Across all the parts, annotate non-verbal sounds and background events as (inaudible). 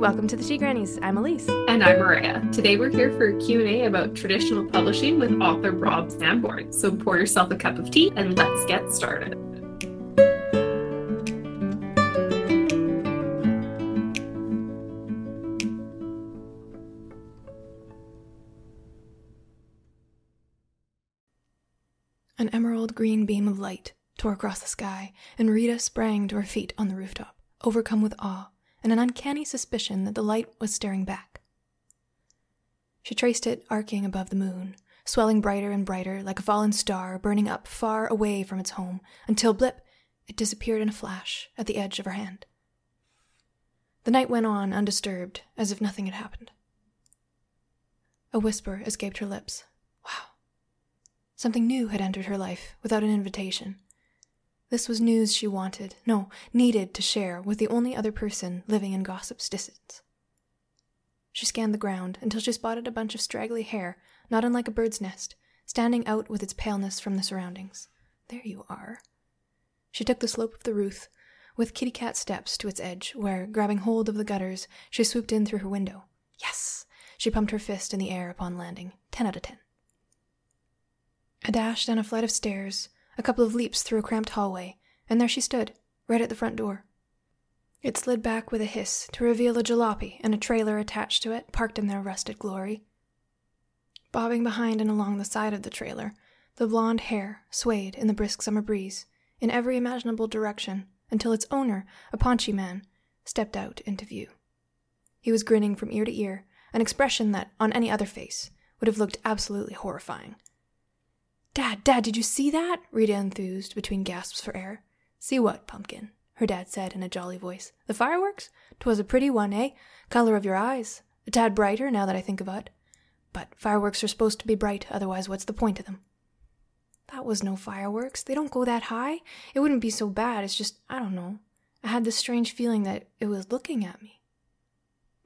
Welcome to the Tea Grannies. I'm Elise. And I'm Maria. Today we're here for a Q&A about traditional publishing with author Rob Samborn. So pour yourself a cup of tea and let's get started. An emerald green beam of light tore across the sky, and Rita sprang to her feet on the rooftop, overcome with awe and an uncanny suspicion that the light was staring back. She traced it arcing above the moon, swelling brighter and brighter like a fallen star burning up far away from its home, until blip, it disappeared in a flash at the edge of her hand. The night went on undisturbed, as if nothing had happened. A whisper escaped her lips. Wow. Something new had entered her life without an invitation. This was news she wanted, no, needed to share with the only other person living in gossip's distance. She scanned the ground until she spotted a bunch of straggly hair, not unlike a bird's nest, standing out with its paleness from the surroundings. There you are. She took the slope of the roof, with kitty cat steps to its edge, where, grabbing hold of the gutters, she swooped in through her window. Yes! She pumped her fist in the air upon landing. Ten out of ten. A dash down a flight of stairs, a couple of leaps through a cramped hallway, and there she stood, right at the front door. It slid back with a hiss to reveal a jalopy and a trailer attached to it, parked in their rusted glory. Bobbing behind and along the side of the trailer, the blonde hair swayed in the brisk summer breeze, in every imaginable direction, until its owner, a paunchy man, stepped out into view. He was grinning from ear to ear, an expression that, on any other face, would have looked absolutely horrifying. Dad, Dad, did you see that? Rita enthused between gasps for air. See what, Pumpkin? her dad said in a jolly voice. The fireworks? 'Twas a pretty one, eh? Color of your eyes. A tad brighter, now that I think of it. But fireworks are supposed to be bright, otherwise, what's the point of them? That was no fireworks. They don't go that high. It wouldn't be so bad. It's just, I don't know. I had this strange feeling that it was looking at me.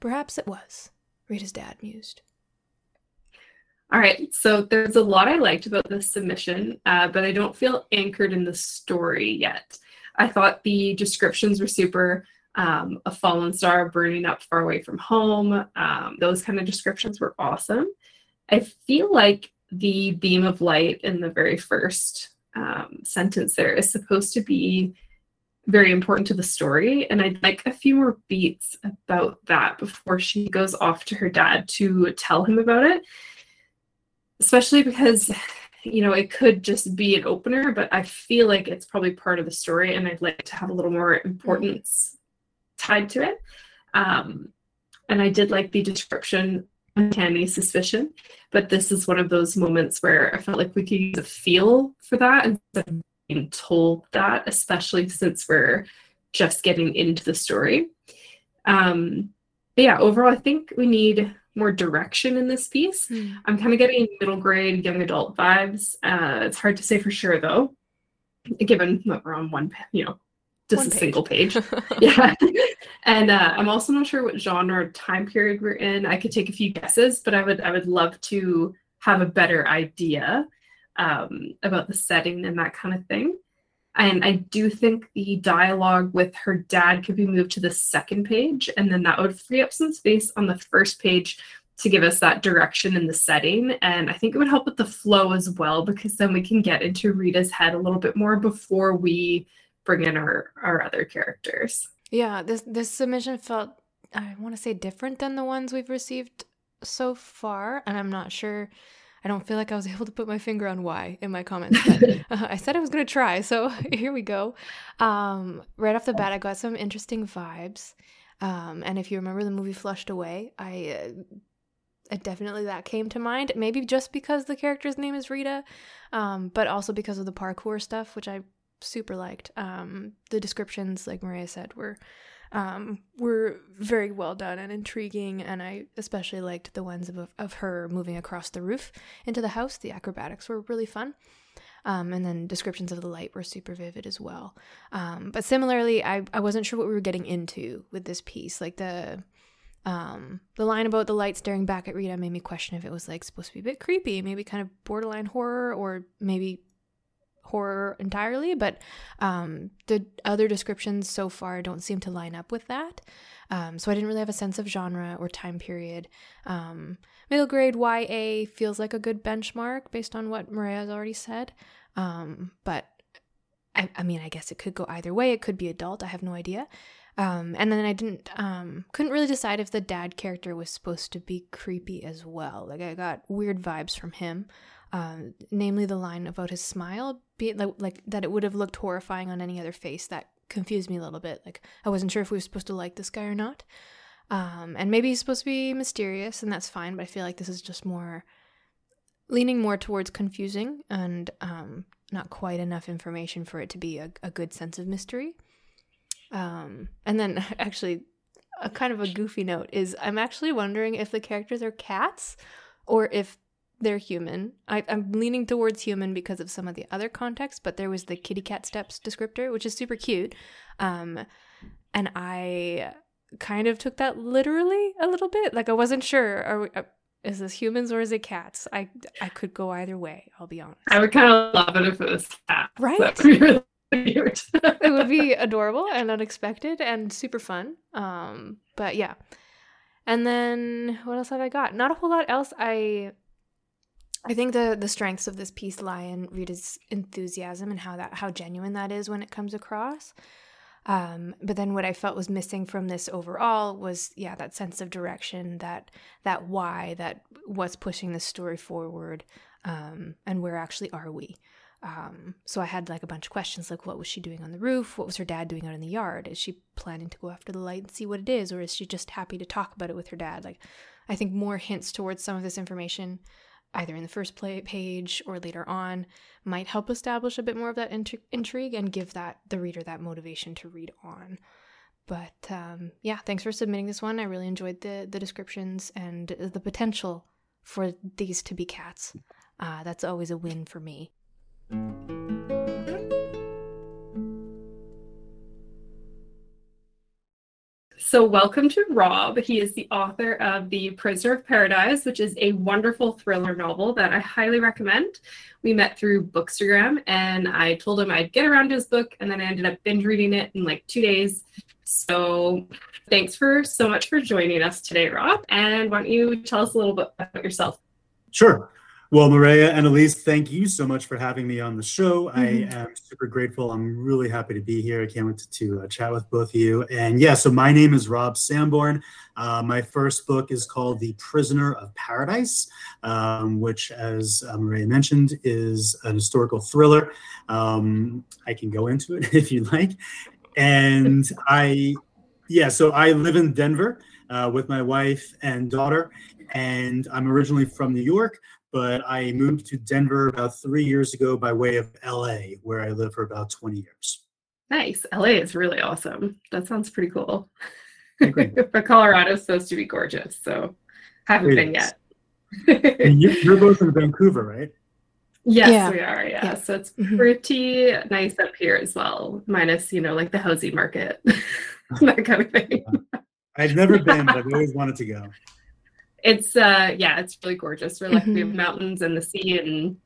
Perhaps it was, Rita's dad mused. All right, so there's a lot I liked about this submission, uh, but I don't feel anchored in the story yet. I thought the descriptions were super. Um, a fallen star burning up far away from home. Um, those kind of descriptions were awesome. I feel like the beam of light in the very first um, sentence there is supposed to be very important to the story. And I'd like a few more beats about that before she goes off to her dad to tell him about it especially because you know it could just be an opener but i feel like it's probably part of the story and i'd like to have a little more importance tied to it. Um, and i did like the description uncanny suspicion but this is one of those moments where i felt like we could use a feel for that instead of being told that especially since we're just getting into the story. Um, but yeah overall i think we need more direction in this piece. Mm. I'm kind of getting middle grade, young adult vibes. Uh, it's hard to say for sure though, given that we're on one, you know, just one a page. single page. (laughs) yeah. (laughs) and uh, I'm also not sure what genre or time period we're in. I could take a few guesses, but I would I would love to have a better idea um, about the setting and that kind of thing. And I do think the dialogue with her dad could be moved to the second page, and then that would free up some space on the first page to give us that direction in the setting. And I think it would help with the flow as well, because then we can get into Rita's head a little bit more before we bring in our, our other characters. Yeah, this this submission felt I want to say different than the ones we've received so far, and I'm not sure I don't feel like I was (laughs) able to put my finger on why in my comments. But, (laughs) uh, I said I was going to try, so (laughs) here we go. Um, right off the bat, I got some interesting vibes. Um, and if you remember the movie Flushed Away, I uh, definitely that came to mind. Maybe just because the character's name is Rita, um, but also because of the parkour stuff, which I super liked. Um, the descriptions, like Maria said, were um, were very well done and intriguing, and I especially liked the ones of, of her moving across the roof into the house. The acrobatics were really fun. Um, and then descriptions of the light were super vivid as well. Um, but similarly, I, I wasn't sure what we were getting into with this piece. Like the um, the line about the light staring back at Rita made me question if it was like supposed to be a bit creepy, maybe kind of borderline horror, or maybe horror entirely, but um, the other descriptions so far don't seem to line up with that. Um, so I didn't really have a sense of genre or time period. Um, middle grade YA feels like a good benchmark based on what Maria has already said. Um, but I, I, mean, I guess it could go either way. It could be adult. I have no idea. Um, and then I didn't, um, couldn't really decide if the dad character was supposed to be creepy as well. Like I got weird vibes from him. Um, namely the line about his smile, be it like, like that it would have looked horrifying on any other face. That confused me a little bit. Like I wasn't sure if we were supposed to like this guy or not. Um, and maybe he's supposed to be mysterious, and that's fine. But I feel like this is just more leaning more towards confusing and um, not quite enough information for it to be a, a good sense of mystery. Um, and then (laughs) actually, a kind of a goofy note is I'm actually wondering if the characters are cats or if they're human. I, am leaning towards human because of some of the other context, but there was the kitty cat steps descriptor, which is super cute. Um, and I kind of took that literally a little bit. Like I wasn't sure. Are we, uh, is this humans or is it cats? I I could go either way. I'll be honest. I would kind of love it if it was cats. Right. it would be (laughs) adorable and unexpected and super fun. Um, but yeah. And then what else have I got? Not a whole lot else. I I think the the strengths of this piece lie in Rita's enthusiasm and how that how genuine that is when it comes across. Um, but then what I felt was missing from this overall was yeah that sense of direction, that that why, that what's pushing the story forward, um, and where actually are we. Um, so I had like a bunch of questions like what was she doing on the roof? What was her dad doing out in the yard? Is she planning to go after the light and see what it is, or is she just happy to talk about it with her dad? Like I think more hints towards some of this information either in the first play page or later on might help establish a bit more of that int- intrigue and give that the reader that motivation to read on. But um, yeah thanks for submitting this one. I really enjoyed the the descriptions and the potential for these to be cats. Uh, that's always a win for me So, welcome to Rob. He is the author of The Prisoner of Paradise, which is a wonderful thriller novel that I highly recommend. We met through Bookstagram, and I told him I'd get around to his book, and then I ended up binge reading it in like two days. So, thanks for so much for joining us today, Rob. And why don't you tell us a little bit about yourself? Sure. Well, Maria and Elise, thank you so much for having me on the show. Mm-hmm. I am super grateful. I'm really happy to be here. I can't wait to, to uh, chat with both of you. And yeah, so my name is Rob Samborn. Uh, my first book is called The Prisoner of Paradise, um, which, as uh, Maria mentioned, is an historical thriller. Um, I can go into it (laughs) if you like. And I, yeah, so I live in Denver uh, with my wife and daughter, and I'm originally from New York but I moved to Denver about three years ago by way of LA, where I lived for about 20 years. Nice. LA is really awesome. That sounds pretty cool. (laughs) but Colorado is supposed to be gorgeous, so haven't it been is. yet. you, are both in Vancouver, right? Yes, yeah. we are. Yeah. yeah. So it's mm-hmm. pretty nice up here as well, minus, you know, like the housing market, (laughs) that kind of thing. I've never (laughs) been, but I've always wanted to go it's uh yeah, it's really gorgeous. We're like mm-hmm. we have mm-hmm. mountains and the sea and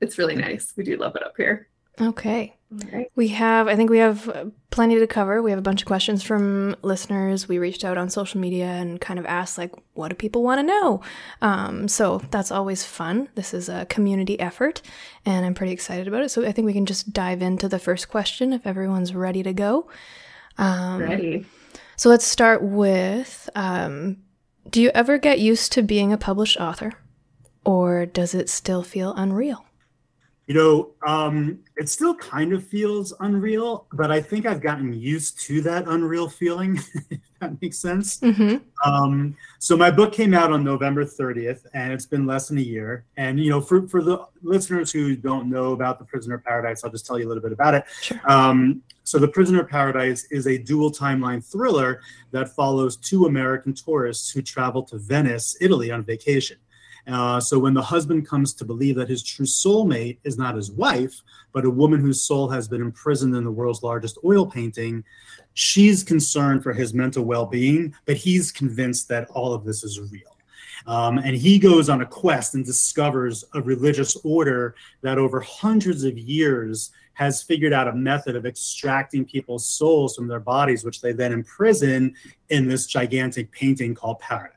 it's really nice. We do love it up here. Okay. Okay. We have, I think we have plenty to cover. We have a bunch of questions from listeners. We reached out on social media and kind of asked, like, what do people want to know? Um, so that's always fun. This is a community effort, and I'm pretty excited about it. So I think we can just dive into the first question if everyone's ready to go. Um, ready. So let's start with um, do you ever get used to being a published author? Or does it still feel unreal? You know, um, it still kind of feels unreal, but I think I've gotten used to that unreal feeling, (laughs) if that makes sense. Mm-hmm. Um, so my book came out on November 30th, and it's been less than a year. And, you know, for, for the listeners who don't know about The Prisoner Paradise, I'll just tell you a little bit about it. Sure. Um, so The Prisoner Paradise is a dual timeline thriller that follows two American tourists who travel to Venice, Italy on vacation. Uh, so when the husband comes to believe that his true soulmate is not his wife, but a woman whose soul has been imprisoned in the world's largest oil painting, she's concerned for his mental well being, but he's convinced that all of this is real. Um, and he goes on a quest and discovers a religious order that over hundreds of years has figured out a method of extracting people's souls from their bodies, which they then imprison in this gigantic painting called Paradise.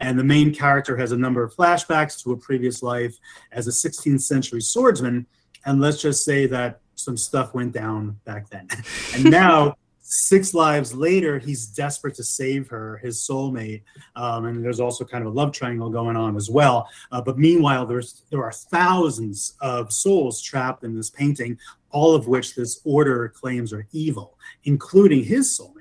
And the main character has a number of flashbacks to a previous life as a 16th century swordsman. And let's just say that some stuff went down back then. (laughs) and now six lives later, he's desperate to save her, his soulmate, um, and there's also kind of a love triangle going on as well. Uh, but meanwhile, there's there are thousands of souls trapped in this painting, all of which this order claims are evil, including his soulmate.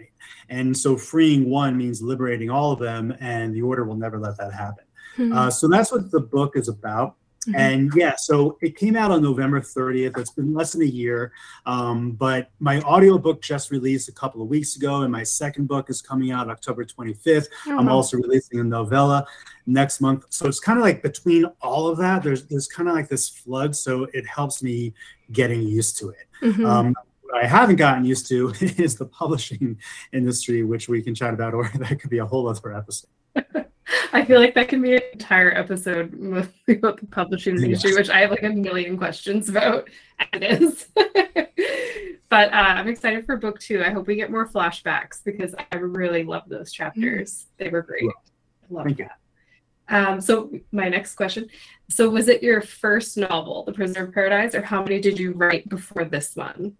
And so, freeing one means liberating all of them, and the order will never let that happen. Mm-hmm. Uh, so that's what the book is about. Mm-hmm. And yeah, so it came out on November 30th. It's been less than a year. Um, but my audiobook just released a couple of weeks ago, and my second book is coming out October 25th. I'm uh-huh. also releasing a novella next month. So it's kind of like between all of that, there's there's kind of like this flood. So it helps me getting used to it. Mm-hmm. Um, what I haven't gotten used to (laughs) is the publishing industry, which we can chat about, or (laughs) that could be a whole other episode. (laughs) I feel like that can be an entire episode mostly about the publishing industry, which I have like a million questions about. It is. but uh, I'm excited for book two. I hope we get more flashbacks because I really love those chapters. They were great. Love Thank that. Um, so my next question. So was it your first novel, The Prisoner of Paradise, or how many did you write before this one?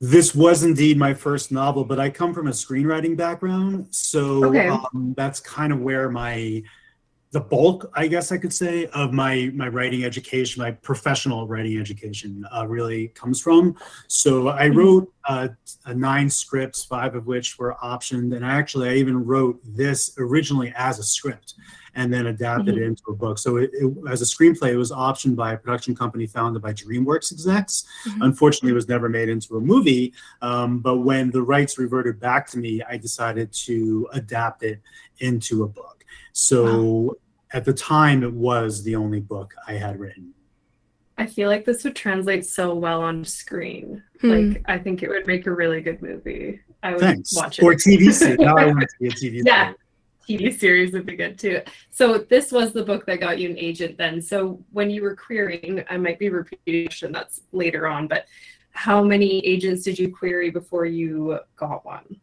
This was indeed my first novel, but I come from a screenwriting background, so okay. um, that's kind of where my the bulk, I guess I could say, of my my writing education, my professional writing education, uh, really comes from. So I mm-hmm. wrote uh, nine scripts, five of which were optioned, and actually I even wrote this originally as a script and then adapted mm-hmm. it into a book. So it, it, as a screenplay, it was optioned by a production company founded by DreamWorks execs. Mm-hmm. Unfortunately, it was never made into a movie. Um, but when the rights reverted back to me, I decided to adapt it into a book. So wow. at the time, it was the only book I had written. I feel like this would translate so well on screen. Mm. Like I think it would make a really good movie. I would Thanks. watch it. Or TV series. (laughs) now I want it to be a TV yeah. TV series would be good too. So this was the book that got you an agent then. So when you were querying, I might be repeating that's later on, but how many agents did you query before you got one?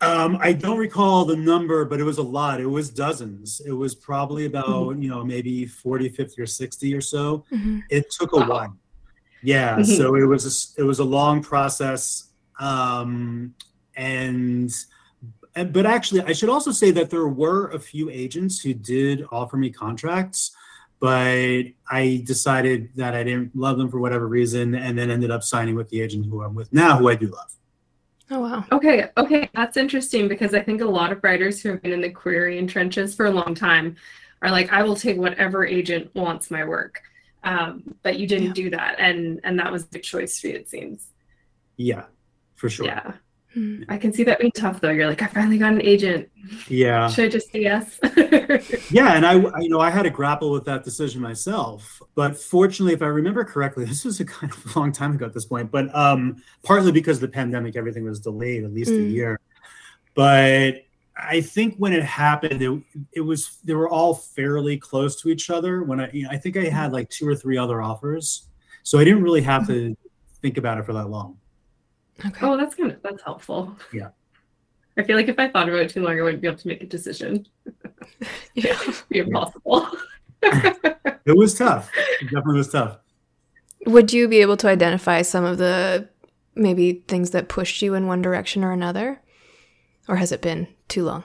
Um, I don't recall the number, but it was a lot. It was dozens. It was probably about, mm-hmm. you know, maybe 40, 50 or 60 or so. Mm-hmm. It took a wow. while. Yeah. Mm-hmm. So it was a, it was a long process. Um, and and, but actually, I should also say that there were a few agents who did offer me contracts, but I decided that I didn't love them for whatever reason, and then ended up signing with the agent who I'm with now, who I do love. Oh wow. Okay, okay, that's interesting because I think a lot of writers who have been in the querying trenches for a long time are like, I will take whatever agent wants my work. Um, but you didn't yeah. do that, and and that was the choice for you, it seems. Yeah, for sure. Yeah. Hmm. I can see that being tough though. You're like, I finally got an agent. Yeah. Should I just say yes? (laughs) yeah, and I, I, you know, I had to grapple with that decision myself. But fortunately, if I remember correctly, (laughs) this was a kind of a long time ago at this point. But um, partly because of the pandemic, everything was delayed at least mm. a year. But I think when it happened, it, it was they were all fairly close to each other. When I, you know, I think I had like two or three other offers, so I didn't really have mm-hmm. to think about it for that long. Okay. Oh, that's kind of That's helpful. Yeah. I feel like if I thought about it too long, I wouldn't be able to make a decision. yeah, (laughs) (laughs) It'd be impossible. (laughs) it was tough. It definitely was tough. Would you be able to identify some of the maybe things that pushed you in one direction or another? Or has it been too long?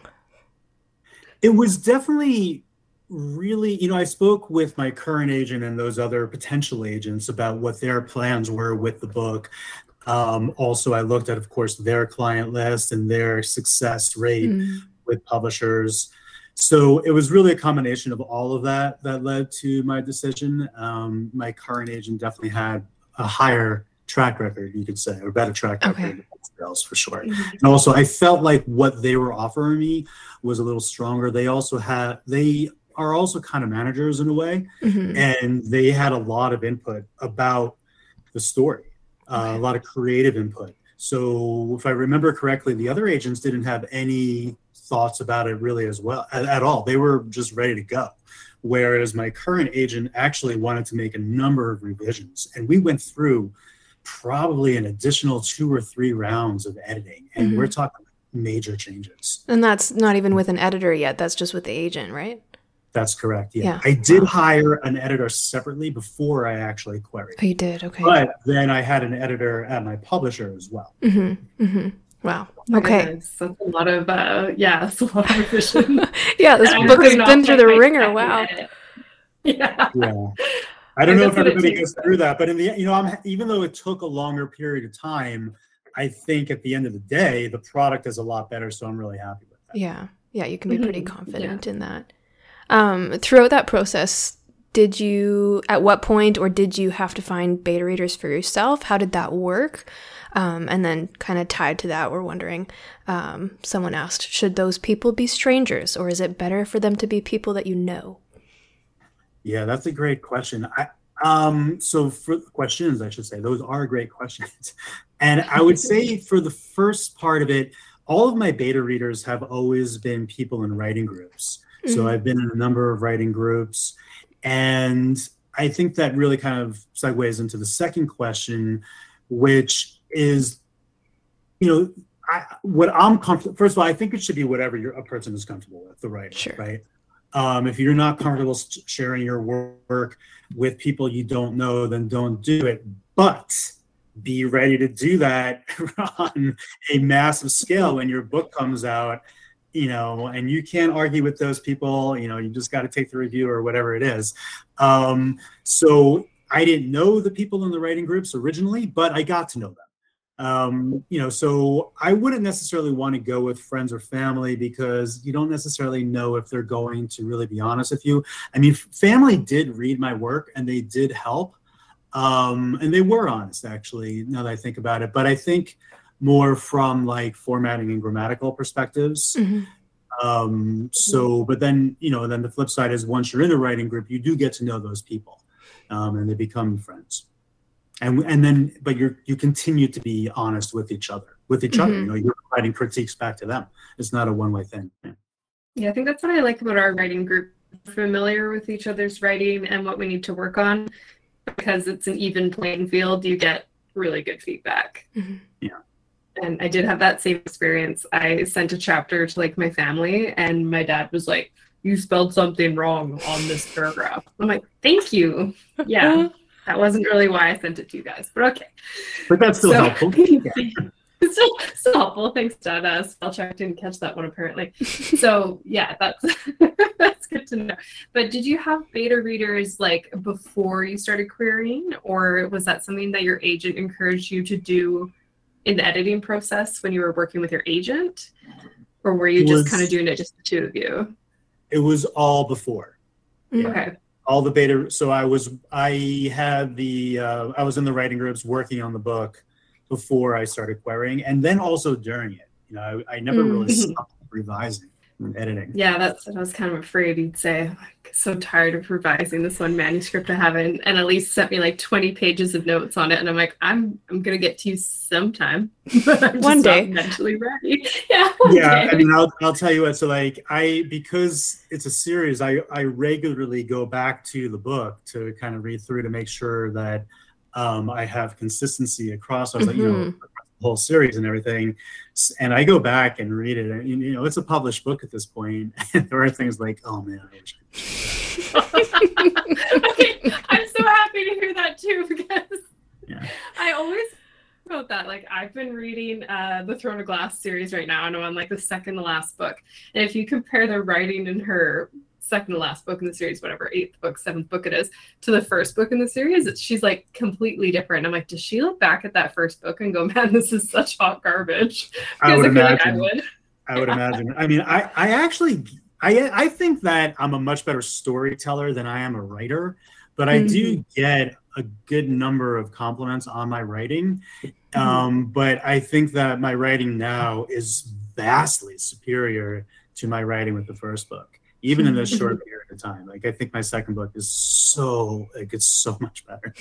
It was definitely really, you know, I spoke with my current agent and those other potential agents about what their plans were with the book. Um, also, I looked at, of course, their client list and their success rate mm. with publishers. So it was really a combination of all of that that led to my decision. Um, my current agent definitely had a higher track record, you could say, or better track record okay. sales for sure. Mm-hmm. And also, I felt like what they were offering me was a little stronger. They also had they are also kind of managers in a way, mm-hmm. and they had a lot of input about the story uh, a lot of creative input. So if I remember correctly, the other agents didn't have any thoughts about it really as well at, at all. They were just ready to go. Whereas my current agent actually wanted to make a number of revisions, and we went through probably an additional two or three rounds of editing, and mm-hmm. we're talking major changes. And that's not even with an editor yet. That's just with the agent, right? That's correct. Yeah. yeah. I did hire an editor separately before I actually queried. Oh, you did? Okay. But then I had an editor at my publisher as well. Mm-hmm. Mm-hmm. Wow. Oh okay. Goodness. That's a lot of, uh, yeah, it's a lot of revision. (laughs) yeah, this book has been through the ringer. Wow. (laughs) Yeah. Yeah. I don't know if everybody goes through that, but in the you know, I'm even though it took a longer period of time, I think at the end of the day, the product is a lot better. So I'm really happy with that. Yeah. Yeah. You can be pretty mm-hmm. confident yeah. in that. Um, throughout that process, did you, at what point, or did you have to find beta readers for yourself? How did that work? Um, and then, kind of tied to that, we're wondering um, someone asked, should those people be strangers, or is it better for them to be people that you know? Yeah, that's a great question. I, um, so for questions, I should say, those are great questions. (laughs) And I would say for the first part of it, all of my beta readers have always been people in writing groups. Mm-hmm. So I've been in a number of writing groups. And I think that really kind of segues into the second question, which is, you know, I, what I'm comfortable. First of all, I think it should be whatever a person is comfortable with. The writing, sure. right? Um, if you're not comfortable sharing your work with people you don't know, then don't do it. But be ready to do that (laughs) on a massive scale when your book comes out you know and you can't argue with those people you know you just got to take the review or whatever it is. Um, so i didn't know the people in the writing groups originally but i got to know them. Um, you know so i wouldn't necessarily want to go with friends or family because you don't necessarily know if they're going to really be honest with you. I mean family did read my work and they did help um, and they were honest actually now that i think about it. But i think more from like formatting and grammatical perspectives mm-hmm. um, so but then you know then the flip side is once you're in a writing group you do get to know those people um, and they become friends and and then but you're you continue to be honest with each other with each mm-hmm. other you know you're providing critiques back to them it's not a one-way thing yeah. yeah i think that's what i like about our writing group familiar with each other's writing and what we need to work on because it's an even playing field, you get really good feedback. Mm-hmm. Yeah. And I did have that same experience. I sent a chapter to like my family, and my dad was like, You spelled something wrong on this paragraph. I'm like, Thank you. Yeah. (laughs) that wasn't really why I sent it to you guys, but okay. But that's still so, helpful. (laughs) Yeah. still, still helpful. Thanks, Dad. Uh, spell check didn't catch that one apparently. so yeah, that's (laughs) that's good to know. But did you have beta readers like before you started querying, or was that something that your agent encouraged you to do in the editing process when you were working with your agent, or were you just kind of doing it just the two of you? It was all before. Yeah. Okay all the beta so i was i had the uh, i was in the writing groups working on the book before I started querying, and then also during it. You know, I, I never mm-hmm. really stopped revising and editing. Yeah, that's what I was kind of afraid you'd say. I'm like, so tired of revising this one manuscript I haven't, and Elise sent me like 20 pages of notes on it, and I'm like, I'm I'm gonna get to you sometime, (laughs) I'm one day mentally ready. (laughs) Yeah, yeah. Day. I mean, I'll I'll tell you what. So like, I because it's a series, I I regularly go back to the book to kind of read through to make sure that um, I have consistency across. I was mm-hmm. like, you know, mm-hmm. the whole series and everything. And I go back and read it, and you know, it's a published book at this point. (laughs) And there are things like, oh man, I wish. (laughs) okay, I'm so happy to hear that too because yeah. I always about that. Like I've been reading uh, the Throne of Glass series right now, and I'm on like the second to last book. And if you compare the writing in her second to last book in the series, whatever eighth book, seventh book it is, to the first book in the series, she's like completely different. I'm like, does she look back at that first book and go, (laughs) "Man, this is such hot garbage"? I would I imagine. Like I would. I would imagine. I mean, I I actually I I think that I'm a much better storyteller than I am a writer, but I mm-hmm. do get a good number of compliments on my writing. (laughs) Mm-hmm. Um, but I think that my writing now is vastly superior to my writing with the first book even in (laughs) this short period of time. Like I think my second book is so like it's so much better.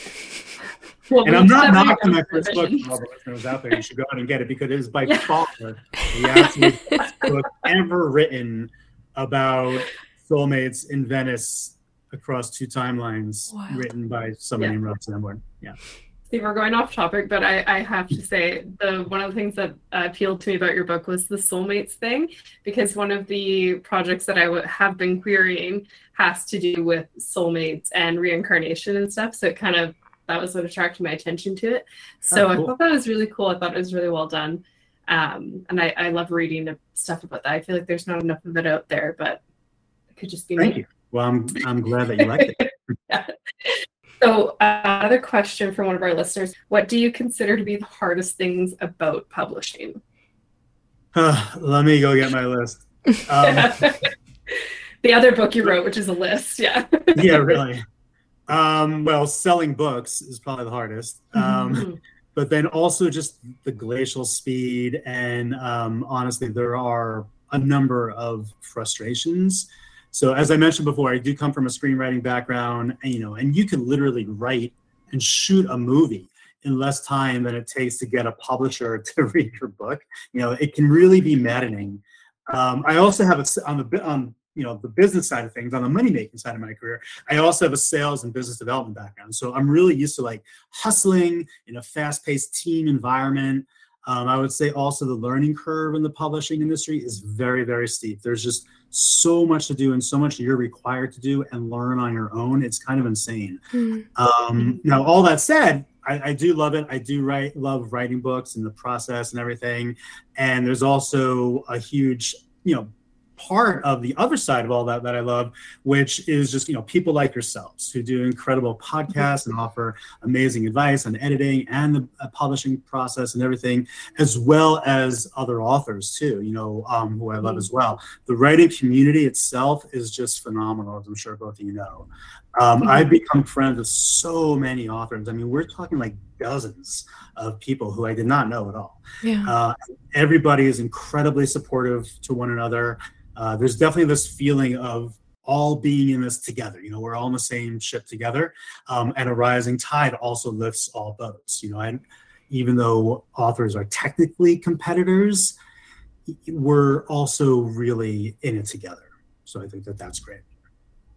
Well, and I'm not knocking my first book. All the listeners out there, you should go out and get it because it is by yeah. far the absolute best book ever written about soulmates in Venice across two timelines, wow. written by somebody yeah. named Rob Samborn. Yeah. See, we're going off topic, but I, I have to say the one of the things that uh, appealed to me about your book was the soulmates thing, because one of the projects that I w- have been querying has to do with soulmates and reincarnation and stuff. So it kind of that was what attracted my attention to it. So oh, cool. I thought that was really cool. I thought it was really well done, um, and I, I love reading stuff about that. I feel like there's not enough of it out there, but it could just be. Thank me. you. Well, I'm I'm glad that you liked it. (laughs) yeah. So, another question from one of our listeners What do you consider to be the hardest things about publishing? Uh, let me go get my list. Um, (laughs) the other book you wrote, which is a list. Yeah. (laughs) yeah, really. Um, well, selling books is probably the hardest. Um, mm-hmm. But then also just the glacial speed. And um, honestly, there are a number of frustrations so as I mentioned before, I do come from a screenwriting background, and, you know, and you can literally write and shoot a movie in less time than it takes to get a publisher (laughs) to read your book. You know, it can really be maddening. Um, I also have a on the on you know the business side of things on the money making side of my career i also have a sales and business development background so i'm really used to like hustling in a fast paced team environment um, I would say also the learning curve in the publishing industry is very, very steep. There's just so much to do and so much you're required to do and learn on your own. It's kind of insane. Mm-hmm. Um, now, all that said, I, I, do love it. I do write, love writing books and the process and everything. And there's also a huge, you know, part of the other side of all that that I love, which is just you know people like yourselves who do incredible podcasts and offer amazing advice on editing and the uh, publishing process and everything, as well as other authors too. You know um, who I love as well. The writing community itself is just phenomenal, as I'm sure both of you know. Um, mm-hmm. I've become friends with so many authors. I mean, we're talking like dozens of people who I did not know at all. Yeah. Uh, everybody is incredibly supportive to one another uh, there's definitely this feeling of all being in this together. You know, we're all in the same ship together, um, and a rising tide also lifts all boats. You know, and even though authors are technically competitors, we're also really in it together. So I think that that's great.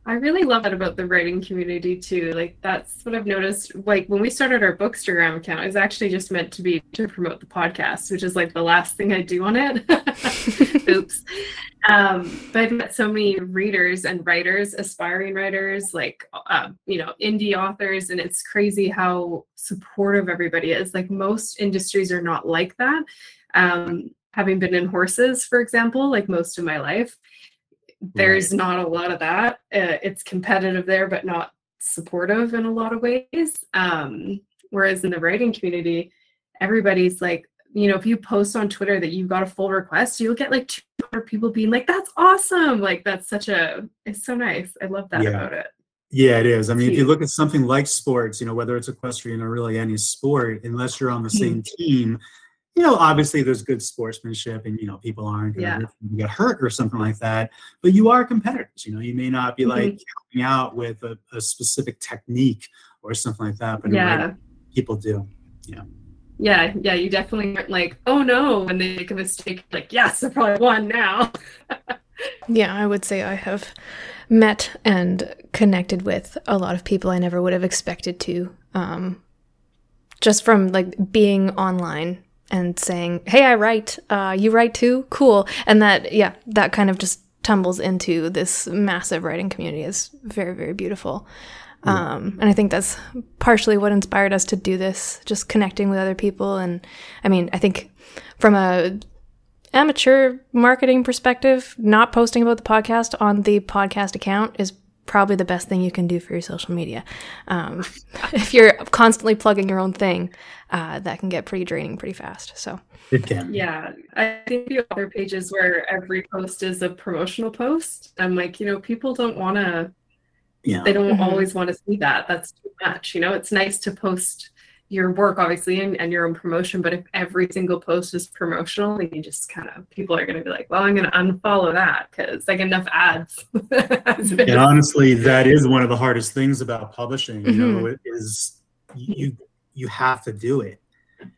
I really love that about the writing community too. Like that's what I've noticed. Like when we started our Bookstagram account, it was actually just meant to be to promote the podcast, which is like the last thing I do on it. (laughs) Oops. Um, but I've met so many readers and writers, aspiring writers, like uh, you know, indie authors, and it's crazy how supportive everybody is. Like most industries are not like that. Um, having been in horses, for example, like most of my life there's right. not a lot of that. Uh, it's competitive there, but not supportive in a lot of ways. Um, whereas in the writing community, everybody's like, you know, if you post on Twitter that you've got a full request, you'll get like 200 people being like, "That's awesome!" Like that's such a, it's so nice. I love that yeah. about it. Yeah, it is. I mean, if you look at something like sports, you know, whether it's equestrian or really any sport, unless you're on the same mm-hmm. team, you know, obviously there's good sportsmanship and, you know, people aren't going to yeah. get hurt or something like that. But you are competitors. You know, you may not be mm-hmm. like helping out with a, a, specific technique or something like that, but yeah. people do. Yeah. Yeah, yeah, you definitely aren't like, oh no, when they make a mistake, like, yes, I probably won now. (laughs) yeah, I would say I have met and connected with a lot of people I never would have expected to. Um, just from like being online and saying, "Hey, I write. Uh, you write too? Cool." And that, yeah, that kind of just tumbles into this massive writing community is very, very beautiful. Um, and I think that's partially what inspired us to do this, just connecting with other people. And I mean, I think from a amateur marketing perspective, not posting about the podcast on the podcast account is probably the best thing you can do for your social media. Um, (laughs) if you're constantly plugging your own thing, uh, that can get pretty draining pretty fast. So it can. Yeah, I think the other pages where every post is a promotional post. I'm like, you know, people don't want to. Yeah. They don't mm-hmm. always want to see that. That's too much. You know, it's nice to post your work obviously and, and your own promotion but if every single post is promotional then you just kind of people are going to be like well i'm going to unfollow that because like enough ads (laughs) and honestly that is one of the hardest things about publishing you mm-hmm. know it is you you have to do it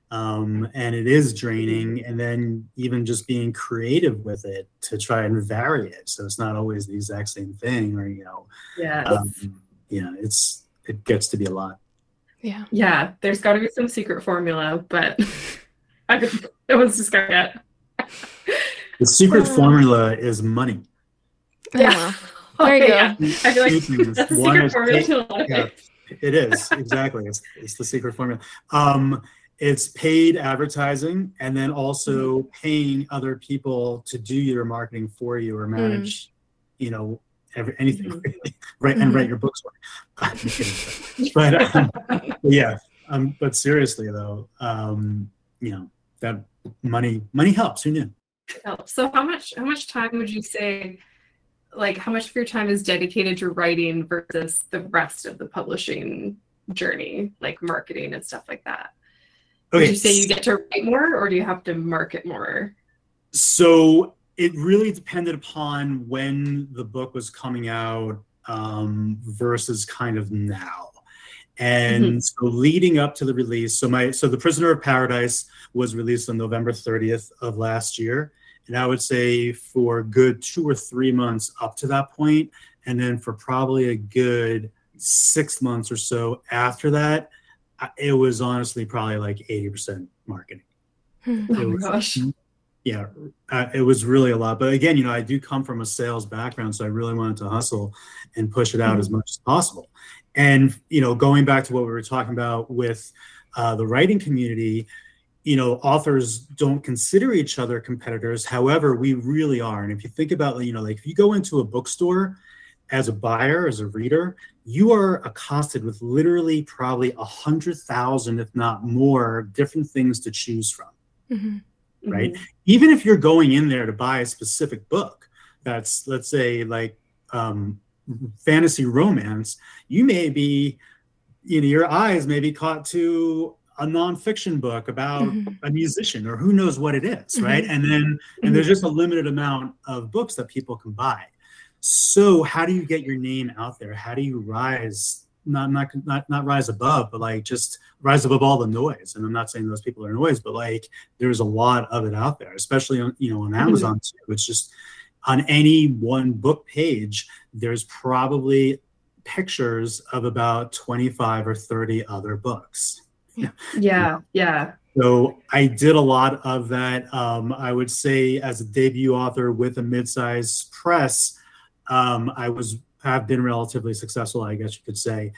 um, and it is draining and then even just being creative with it to try and vary it so it's not always the exact same thing or you know yeah um, yeah it's it gets to be a lot yeah. Yeah, there's got to be some secret formula, but (laughs) I it was just gonna. The secret uh, formula is money. Yeah. (laughs) There you go. I feel like that's the secret formula. yeah, it is exactly. It's, it's the secret formula. Um, it's paid advertising and then also mm-hmm. paying other people to do your marketing for you or manage, mm. you know, every, anything, mm-hmm. (laughs) right? Mm-hmm. And write your books. (laughs) but um, (laughs) yeah, um, but seriously though, um, you know that money money helps. Who knew? Helps. So how much how much time would you say? Like how much of your time is dedicated to writing versus the rest of the publishing journey, like marketing and stuff like that? Okay. Would you say you get to write more, or do you have to market more? So it really depended upon when the book was coming out um, versus kind of now. And mm-hmm. so leading up to the release, so my so the Prisoner of Paradise was released on November 30th of last year. And I would say for good two or three months up to that point, and then for probably a good six months or so after that, it was honestly probably like 80% marketing. Hmm. Oh my gosh yeah, uh, it was really a lot. But again, you know, I do come from a sales background, so I really wanted to hustle and push it out mm-hmm. as much as possible. And you know, going back to what we were talking about with uh, the writing community, you know, authors don't consider each other competitors. However, we really are. And if you think about, you know, like if you go into a bookstore as a buyer, as a reader, you are accosted with literally probably a hundred thousand, if not more, different things to choose from. Mm-hmm right? Mm-hmm. Even if you're going in there to buy a specific book that's, let's say, like um, fantasy romance, you may be, you know, your eyes may be caught to a nonfiction book about mm-hmm. a musician or who knows what it is, mm-hmm. right? And then, and mm-hmm. there's just a limited amount of books that people can buy. So, how do you get your name out there? How do you rise not not not not rise above, but like just rise above all the noise. And I'm not saying those people are noise, but like there's a lot of it out there, especially on you know on mm-hmm. Amazon too. It's just on any one book page, there's probably pictures of about 25 or 30 other books. Yeah, (laughs) yeah, yeah. So I did a lot of that. Um, I would say as a debut author with a mid-sized press, um, I was have been relatively successful, I guess you could say.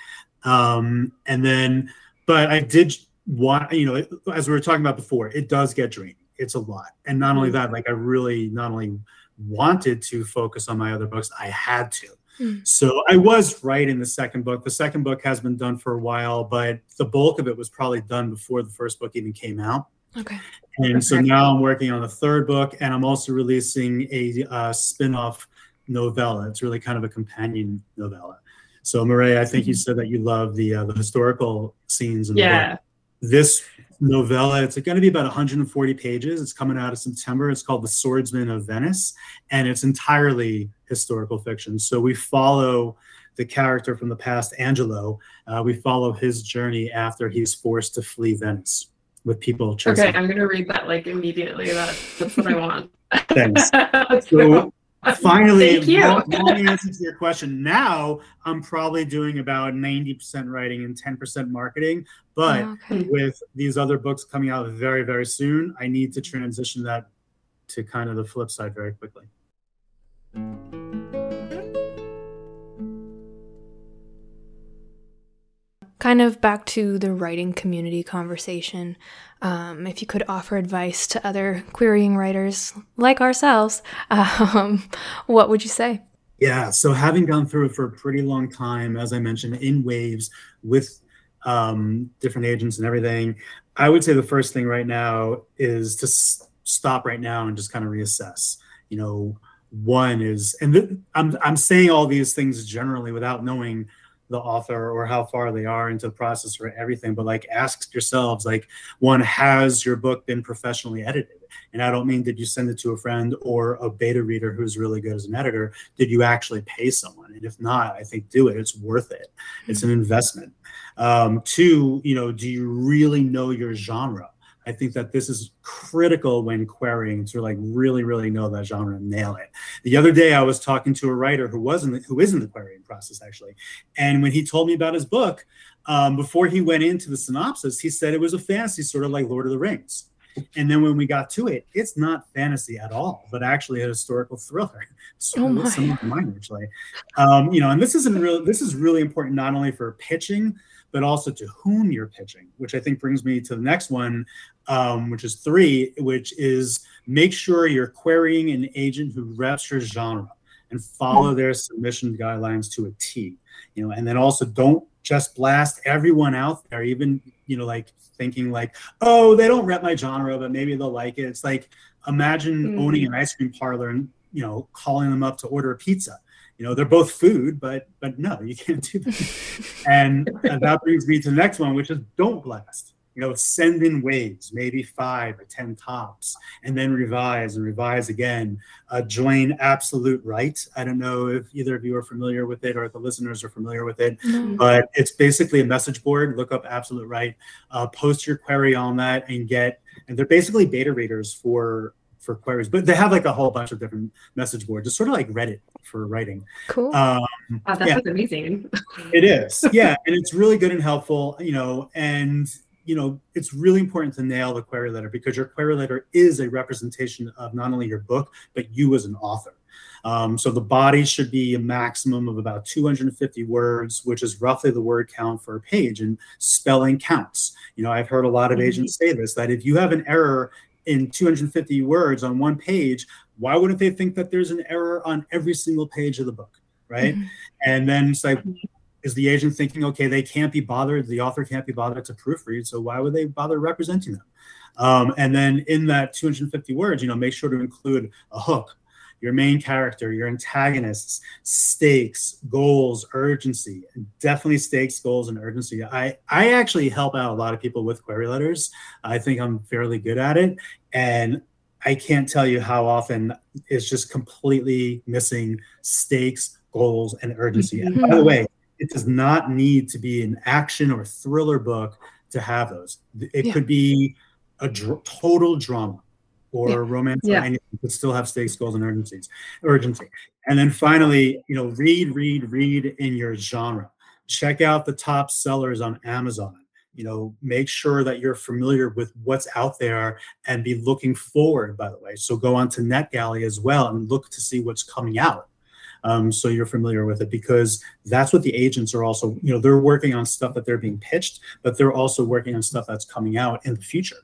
Um, and then, but I did want, you know, as we were talking about before, it does get draining. It's a lot. And not only mm. that, like I really not only wanted to focus on my other books, I had to. Mm. So I was writing the second book. The second book has been done for a while, but the bulk of it was probably done before the first book even came out. Okay. And so now I'm working on the third book, and I'm also releasing a uh, spin-off novella. It's really kind of a companion novella. So, Murray, I think you mm-hmm. said that you love the uh, the historical scenes in the yeah. book. This novella, it's going to be about 140 pages. It's coming out in September. It's called The Swordsman of Venice, and it's entirely historical fiction. So we follow the character from the past, Angelo. Uh, we follow his journey after he's forced to flee Venice with people. Chasing. Okay, I'm going to read that like immediately. That, that's what I want. Thanks. (laughs) so, (laughs) Finally, long, long answer to your question. Now I'm probably doing about 90% writing and 10% marketing. But oh, okay. with these other books coming out very, very soon, I need to transition that to kind of the flip side very quickly. Kind of back to the writing community conversation. Um, if you could offer advice to other querying writers like ourselves, (laughs) um, what would you say? Yeah, so having gone through it for a pretty long time, as I mentioned, in waves with um, different agents and everything, I would say the first thing right now is to s- stop right now and just kind of reassess. You know, one is, and th- I'm I'm saying all these things generally without knowing the author or how far they are into the process or everything, but like ask yourselves, like, one, has your book been professionally edited? And I don't mean did you send it to a friend or a beta reader who's really good as an editor? Did you actually pay someone? And if not, I think do it. It's worth it. It's an investment. Um, two, you know, do you really know your genre? I think that this is critical when querying to like really, really know that genre and nail it. The other day, I was talking to a writer who wasn't who is in the querying process actually, and when he told me about his book, um, before he went into the synopsis, he said it was a fantasy, sort of like Lord of the Rings. And then when we got to it, it's not fantasy at all, but actually a historical thriller. So Oh my. mine actually. Um, you know, and this isn't real. This is really important not only for pitching, but also to whom you're pitching. Which I think brings me to the next one, um, which is three, which is make sure you're querying an agent who reps your genre and follow their submission guidelines to a T. You know, and then also don't just blast everyone out there, even you know, like thinking like, oh, they don't rep my genre, but maybe they'll like it. It's like imagine Mm. owning an ice cream parlor and you know calling them up to order a pizza. You know, they're both food, but but no, you can't do that. and that brings me to the next one, which is don't blast. You know, send in waves, maybe five or ten tops, and then revise and revise again. Uh, join Absolute Write. I don't know if either of you are familiar with it or if the listeners are familiar with it No. but it's basically a message board. Look up Absolute Write, uh, post your query on that, and get. And they're basically beta readers for for queries, but they have like a whole bunch of different message boards. It's sort of like Reddit for writing. Cool. Um, Wow, that Yeah. sounds amazing. it is, yeah, and it's really good and helpful, you know, and you know, it's really important to nail the query letter because your query letter is a representation of not only your book but you as an author. Um, so the body should be a maximum of about 250 words, which is roughly the word count for a page, and spelling counts. You know, I've heard a lot of Mhm. agents say this that if you have an error in 250 words on one page, why wouldn't they think that there's an error on every single page of the book, right? Mhm. And then it's like, is the agent thinking, okay, they can't be bothered, the author can't be bothered to proofread, so why would they bother representing them? Um, and then in that 250 words, you know, make sure to include a hook, your main character, your antagonists, stakes, goals, urgency. Definitely stakes, goals, and urgency. I I actually help out a lot of people with query letters. I think I'm fairly good at it, and I can't tell you how often it's just completely missing stakes, goals, and urgency. And by the mm-hmm. way, it does not need to be an action or thriller book to have those. It Yeah. could be a dr- total drama or Yeah. romance Yeah. or anything, but still have stakes, goals, and urgencies, urgency. And then finally, you know, read, read, read in your genre. Check out the top sellers on Amazon. You know, make sure that you're familiar with what's out there and be looking forward, by the way. So go on to NetGalley as well and look to see what's coming out. Um, so you're familiar with it because that's what the agents are also, you know, they're working on stuff that they're being pitched, but they're also working on stuff that's coming out in the future.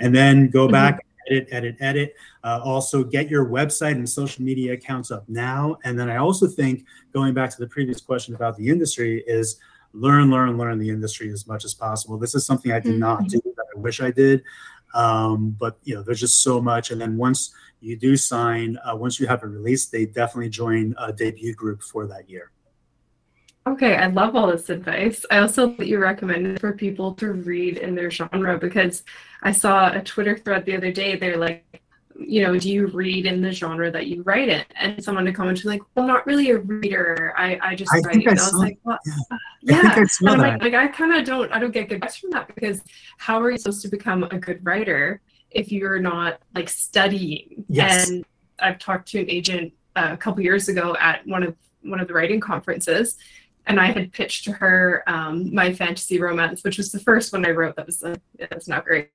And then go Mhm. back, edit, edit, edit. Uh, also get your website and social media accounts up now. And then I also think going back to the previous question about the industry is learn, learn, learn the industry as much as possible. This is something I did not do that I wish I did. Um, but you know, there's just so much. And then once you do sign, uh, once you have a release, they definitely join a debut group for that year. Okay, I love all this advice. I also that you recommended for people to read in their genre because I saw a Twitter thread the other day. They're like, you know, do you read in the genre that you write in? And someone to comment was like, well, not really a reader. I, I just I write. I and I was like, what? yeah. Yeah. I think I saw And I'm that. like, like I kind of don't, I don't get good advice from that because how are you supposed to become a good writer if you're not like studying? Yes. And I've talked to an agent uh, a couple years ago at one of one of the writing conferences, and I had pitched to her um, my fantasy romance, which was the first one I wrote. That was uh, that's not great.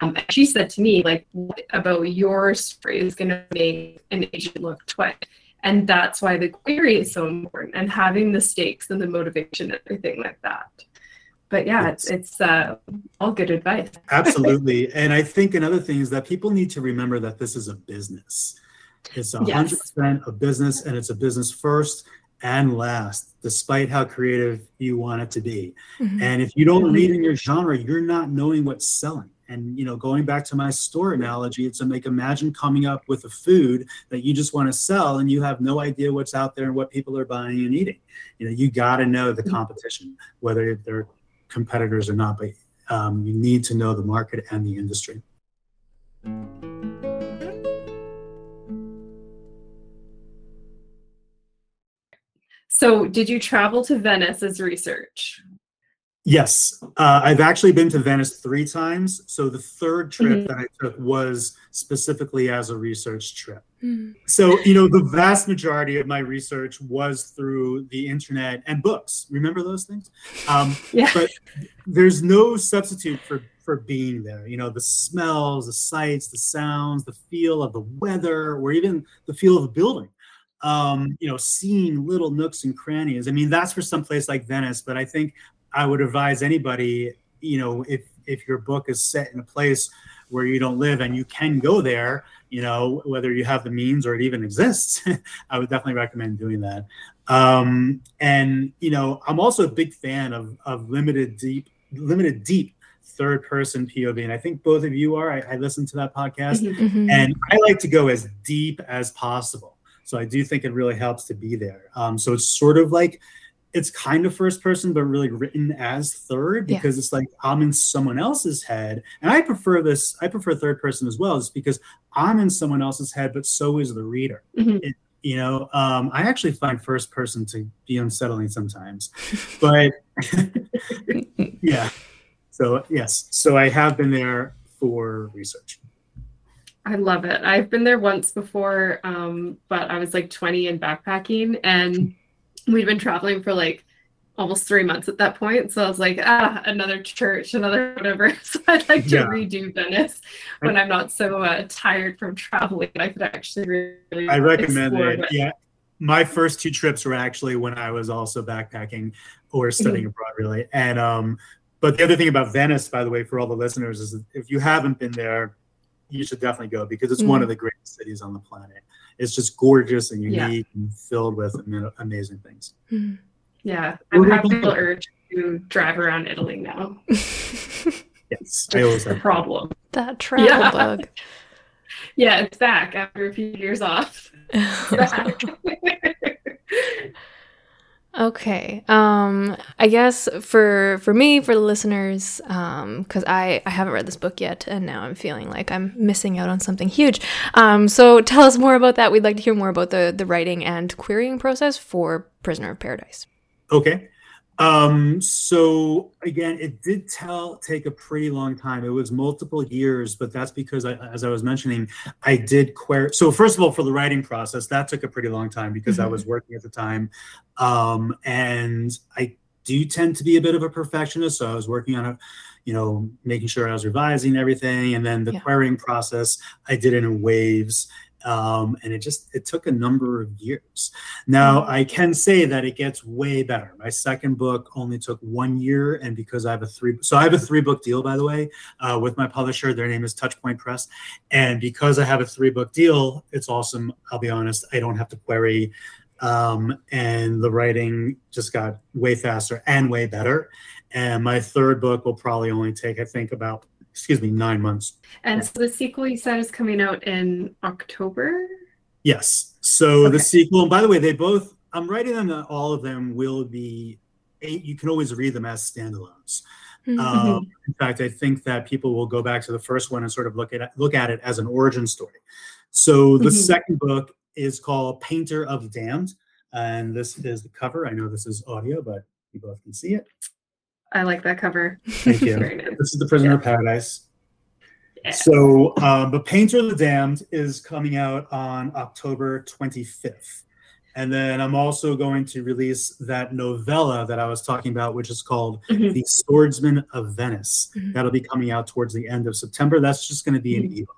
Um, and she said to me, like, what about your story is going to make an agent look twice? And that's why the query is so important and having the stakes and the motivation and everything like that. But yeah, it's it's uh, all good advice. (laughs) Absolutely. and I think another thing is that people need to remember that this is a business. It's a hundred percent a business and it's a business first and last, despite how creative you want it to be. Mhm. And if you don't Mhm. read in your genre, you're not knowing what's selling. And you know, going back to my store analogy, it's like imagine coming up with a food that you just want to sell and you have no idea what's out there and what people are buying and eating. You know, you got to know the competition, whether they're competitors or not, but um, you need to know the market and the industry. So, did you travel to Venice as research? Yes, uh, I've actually been to Venice three times. So the third trip mm-hmm. that I took was specifically as a research trip. Mm. So, you know, the vast majority of my research was through the internet and books. Remember those things? Um, yeah. But there's no substitute for for being there. You know, the smells, the sights, the sounds, the feel of the weather, or even the feel of the building um, you know, seeing little nooks and crannies. I mean, that's for some place like Venice, but I think I would advise anybody, you know, if if your book is set in a place where you don't live and you can go there, you know, whether you have the means or it even exists, (laughs) I would definitely recommend doing that. Um, and you know, I'm also a big fan of of limited deep, limited deep third person POV, and I think both of you are. I, I listened to that podcast, mm-hmm. mm-hmm. and I like to go as deep as possible. So I do think it really helps to be there. Um, so it's sort of like it's kind of first person, but really written as third because yeah. it's like I'm in someone else's head. And I prefer this, I prefer third person as well, just because I'm in someone else's head, but so is the reader. Mm-hmm. It, you know, um, I actually find first person to be unsettling sometimes, (laughs) but (laughs) (laughs) yeah. So, yes. So I have been there for research. I love it. I've been there once before, um, but I was like 20 and backpacking, and we'd been traveling for like almost three months at that point. So I was like, ah, another church, another whatever. (laughs) So I'd like to yeah. redo Venice when I'm not so uh, tired from traveling. I could actually really. I recommend it. it. Yeah. My first two trips were actually when I was also backpacking or studying mm-hmm. abroad, really. And, um, but the other thing about Venice, by the way, for all the listeners, is if you haven't been there, you should definitely go because it's mm. one of the greatest cities on the planet. It's just gorgeous and unique yeah. and filled with amazing things. Mm. Yeah, I'm having the urge to drive around Italy now. (laughs) yes, I always have a problem. That (laughs) travel yeah. bug. (laughs) yeah, it's back after a few years off. Okay. Um, I guess for for me, for the listeners, um, because I I haven't read this book yet, and now I'm feeling like I'm missing out on something huge. Um, so tell us more about that. We'd like to hear more about the the writing and querying process for Prisoner of Paradise. Okay. Um, so again, it did tell take a pretty long time. It was multiple years, but that's because I, as I was mentioning, I did query. So first of all, for the writing process, that took a pretty long time because mm-hmm. I was working at the time. Um, and I do tend to be a bit of a perfectionist. So I was working on a, you know, making sure I was revising everything. And then the yeah. querying process, I did it in waves um, and it just it took a number of years. Now mm-hmm. i can say that it gets way better. My second book only took one year and because i have a three so i have a three book deal by the way uh, with my publisher. Their name is touchpoint press. And because i have a three book deal it's awesome. I'll be honest i don't have to query um, and the writing just got way faster and way better. And my third book will probably only take i think about excuse me, nine months. And so the sequel you said is coming out in October? Yes. So okay. the sequel, and by the way, they both, I'm writing them that all of them will be, eight, you can always read them as standalones. Mm-hmm. Um, in fact, I think that people will go back to the first one and sort of look at look at it as an origin story. So the mm-hmm. second book is called Painter of the Damned, and this is the cover. I know this is audio, but you both can see it. I like that cover. Thank you. (laughs) this is the Prisoner yeah. of Paradise. Yeah. So, um, but Painter of the Damned is coming out on October 25th. And then I'm also going to release that novella that I was talking about, which is called mm-hmm. The Swordsman of Venice. Mm-hmm. That'll be coming out towards the end of September. That's just going to be an mm-hmm. ebook.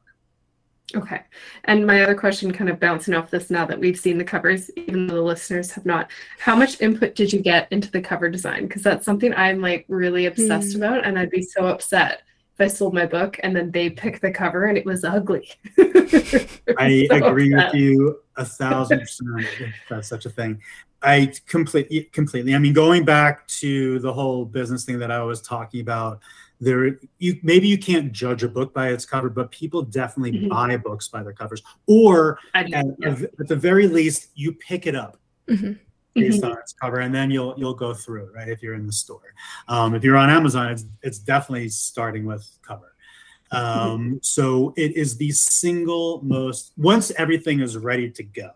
Okay. And my other question, kind of bouncing off this now that we've seen the covers, even though the listeners have not, how much input did you get into the cover design? Because that's something I'm like really obsessed mm. about. And I'd be so upset if I sold my book and then they pick the cover and it was ugly. (laughs) I (laughs) so agree upset. with you a (laughs) thousand percent if that's such a thing. I completely, completely. I mean, going back to the whole business thing that I was talking about, there you maybe you can't judge a book by its cover but people definitely Mhm. buy books by their covers or at, yeah. at the very least you pick it up Mhm. based Mhm. on its cover and then you'll you'll go through it right if you're in the store um, if you're on amazon it's, it's definitely starting with cover um, so it is the single most once everything is ready to go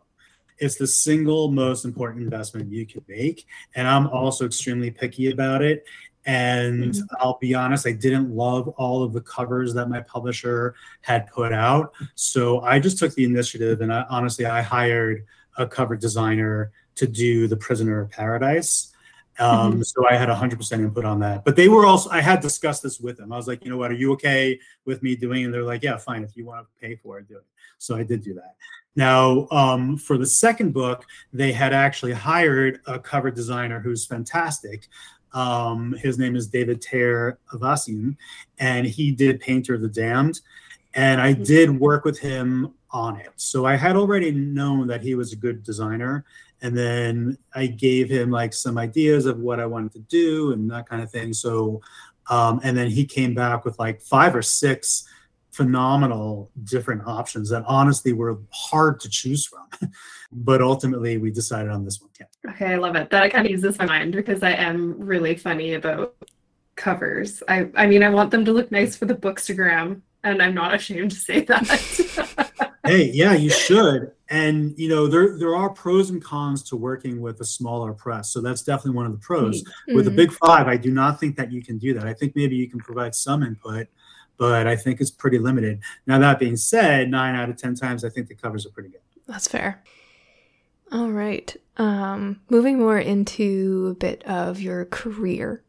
it's the single most important investment you can make and i'm also extremely picky about it and Mhm. i'll be honest i didn't love all of the covers that my publisher had put out. So i just took the initiative and I, honestly i hired a cover designer to do the prisoner of paradise. Um, so i had 100% input on that. But they were also i had discussed this with them. I was like you know what? Are you okay with me doing it? And they're like yeah fine. If you want to pay for it do it. So i did do that. Now um, for the second book they had actually hired a cover designer who's fantastic um, his name is david Ter Avasian, and he did painter of the damned and i did work with him on it. So i had already known that he was a good designer and then i gave him like some ideas of what i wanted to do and that kind of thing. So um, and then he came back with like five or six phenomenal different options that honestly were hard to choose from (laughs) but ultimately we decided on this one yeah. Okay, I love it. That kind of eases my mind because I am really funny about covers. I I mean, I want them to look nice for the bookstagram, and I'm not ashamed to say that. (laughs) hey yeah you should and you know there there are pros and cons to working with a smaller press so that's definitely one of the pros mm-hmm. with the big five i do not think that you can do that i think maybe you can provide some input but i think it's pretty limited now that being said nine out of ten times i think the covers are pretty good That's fair. All right. Um, moving more into a bit of your career.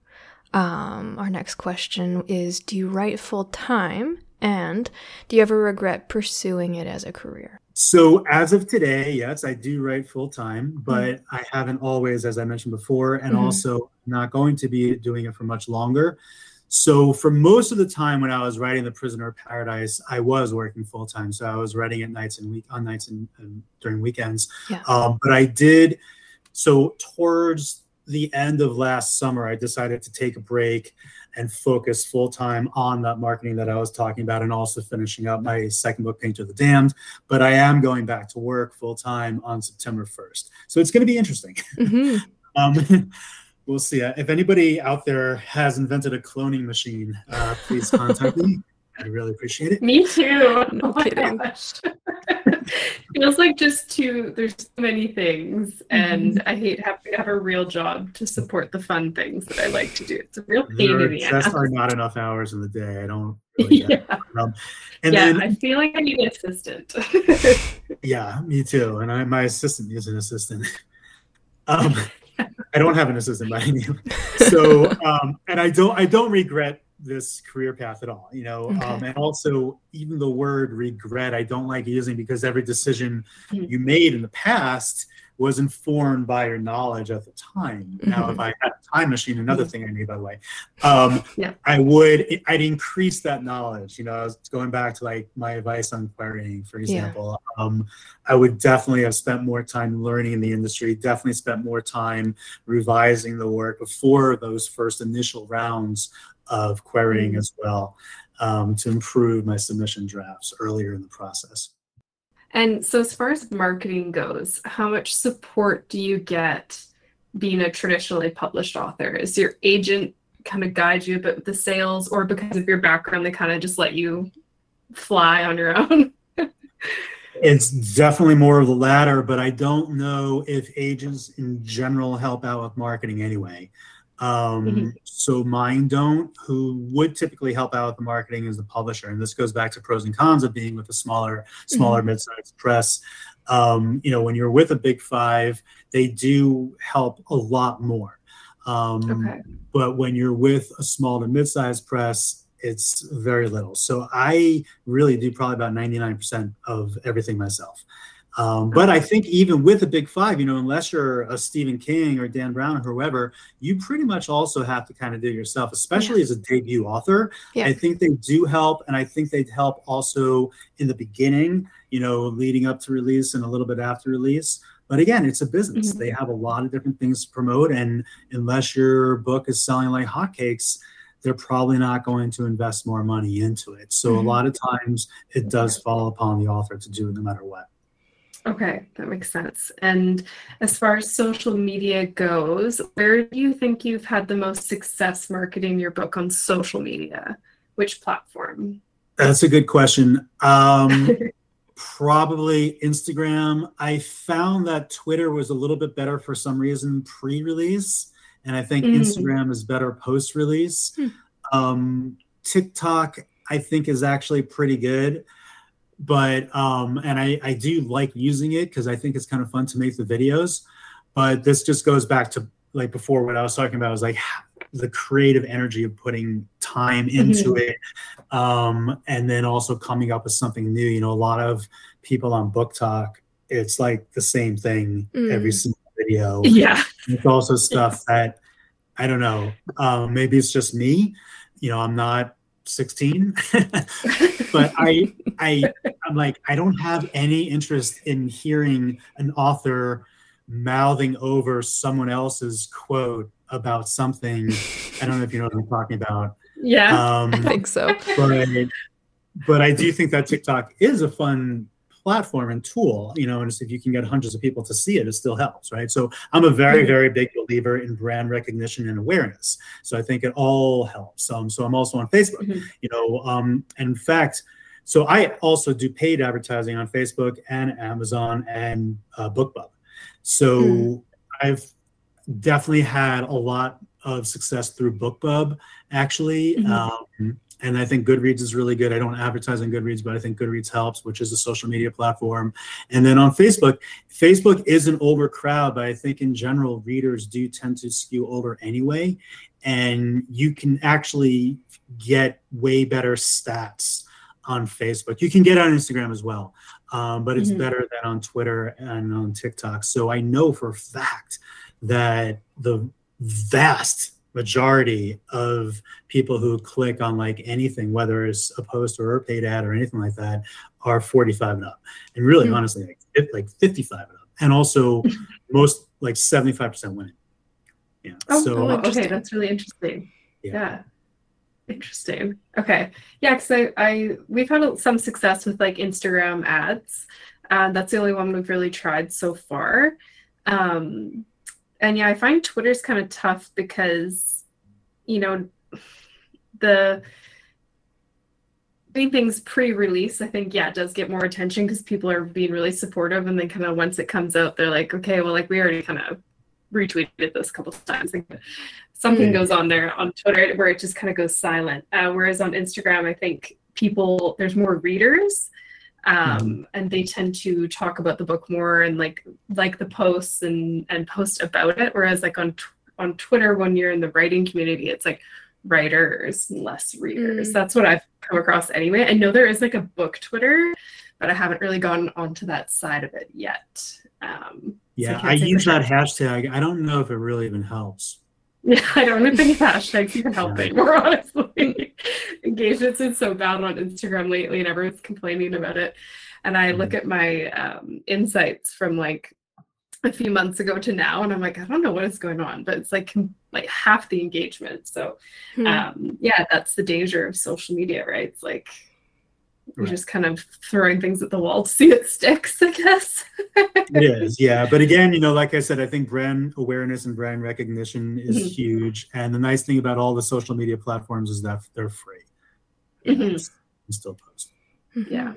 Um, our next question is Do you write full time? And do you ever regret pursuing it as a career? So as of today, yes, I do write full time, but I haven't always, as I mentioned before, and Mhm. also not going to be doing it for much longer. So for most of the time when I was writing The Prisoner of Paradise, I was working full time. So I was writing at nights and week on nights and, and during weekends. Yeah. Um, but I did. So towards the end of last summer, I decided to take a break and focus full time on that marketing that I was talking about, and also finishing up my second book, Painter of the Damned. But I am going back to work full time on September 1st. So it's going to be interesting. Mhm. (laughs) Um, we'll see. Uh, If anybody out there has invented a cloning machine, uh, please contact me. (laughs) I'd really appreciate it. Me too. No oh my kidding. gosh. (laughs) Feels like just too. There's so many things, and I hate having to have a real job to support the fun things that I like to do. It's a real pain There in the ass. are not enough hours in the day. I don't (laughs) really get yeah, Um, and yeah. then, I feel like I need an assistant. yeah, me too. And I, my assistant is an assistant. Um, I don't have an assistant by any means. So, um, and I don't, I don't regret this career path at all. You know, um, and also even the word regret, I don't like using because every decision Mhm. you made in the past was informed by your knowledge at the time. Now, if Mhm. I had a time machine, another thing I made, by the way, um, Yeah. I would, I'd increase that knowledge. You know, I was going back to like my advice on querying, for Yeah. example. Um, I would definitely have spent more time learning in the industry, definitely spent more time revising the work before those first initial rounds of querying Mhm. as well um, to improve my submission drafts earlier in the process. And so, as far as marketing goes, how much support do you get being a traditionally published author? Is your agent kind of guide you a bit with the sales, or because of your background, they kind of just let you fly on your own? (laughs) It's definitely more of the latter, but I don't know if agents in general help out with marketing anyway. Um, Mhm. So mine don't. Who would typically help out with the marketing is the publisher, and this goes back to pros and cons of being with a smaller, smaller mid-sized press. Um, you know, when you're with a big five, they do help a lot more. Um, okay. but when you're with a small to mid-sized press it's very little so i really do probably about 99% of everything myself um, but i think even with a big five you know unless you're a stephen king or dan brown or whoever you pretty much also have to kind of do it yourself especially as a debut author Yeah. i think they do help and i think they'd help also in the beginning you know leading up to release and a little bit after release but again it's a business Mhm. they have a lot of different things to promote and unless your book is selling like hotcakes they're probably not going to invest more money into it. So mm-hmm. a lot of times it does fall upon the author to do it no matter what. Okay, that makes sense. And as far as social media goes, where do you think you've had the most success marketing your book on social media? Which platform? That's a good question. Um, (laughs) probably Instagram. I found that Twitter was a little bit better for some reason pre release, and I think mm. Instagram is better post release. Mm. Um, TikTok, I think, is actually pretty good but um and i i do like using it because i think it's kind of fun to make the videos but this just goes back to like before what i was talking about was like the creative energy of putting time into mm-hmm. it um and then also coming up with something new. You know a lot of people on BookTok, it's like the same thing mm. every single video. Yeah. It's also stuff that i don't know um maybe it's just me. You know i'm not 16 (laughs) but i i i'm like i don't have any interest in hearing an author mouthing over someone else's quote about something i don't know if you know what i'm talking about yeah um, i think so but but i do think that tiktok is a fun platform and tool, you know, and if you can get hundreds of people to see it, it still helps, right? So I'm a very, mm-hmm. very big believer in brand recognition and awareness. So I think it all helps. Um, so I'm also on Facebook, mm-hmm. you know, um, in fact, so I also do paid advertising on Facebook and Amazon and uh, BookBub. So mm. I've definitely had a lot of success through BookBub, actually. Mm-hmm. Um, and I think Goodreads is really good. I don't advertise on Goodreads, but I think Goodreads helps, which is a social media platform. And then on Facebook, Facebook is an older crowd, but I think in general, readers do tend to skew older anyway. And you can actually get way better stats on Facebook. You can get on Instagram as well, um, but it's mm-hmm. better than on Twitter and on TikTok. So I know for a fact that the vast majority of people who click on like anything, whether it's a post or a paid ad or anything like that, are 45 and up. And really, mm-hmm. honestly, like, like 55 and up. And also, (laughs) most like 75% women. Yeah. Oh, so, oh, okay. That's really interesting. Yeah. yeah. Interesting. Okay. Yeah. Cause I, I, we've had some success with like Instagram ads. Uh, that's the only one we've really tried so far. Um, and yeah, I find Twitter's kind of tough because, you know, the doing things pre-release, I think, yeah, it does get more attention because people are being really supportive, and then kind of once it comes out, they're like, okay, well, like we already kind of retweeted this a couple of times. Something mm. goes on there on Twitter where it just kind of goes silent. Uh, whereas on Instagram, I think people there's more readers um, mm-hmm. and they tend to talk about the book more and like like the posts and and post about it whereas like on on twitter when you're in the writing community it's like writers less readers mm. that's what i've come across anyway i know there is like a book twitter but i haven't really gone onto that side of it yet um, yeah so I, I use that hashtag i don't know if it really even helps yeah, (laughs) I don't think hashtags even help anymore, (laughs) honestly. Engagement's been so bad on Instagram lately and everyone's complaining about it. And I look mm-hmm. at my um, insights from like a few months ago to now and I'm like, I don't know what is going on, but it's like like half the engagement. So hmm. um, yeah, that's the danger of social media, right? It's like you're right. just kind of throwing things at the wall to see it sticks, I guess. it is, (laughs) yeah. But again, you know, like I said, I think brand awareness and brand recognition is mm-hmm. huge. And the nice thing about all the social media platforms is that they're free. Mm-hmm. still post. Yeah.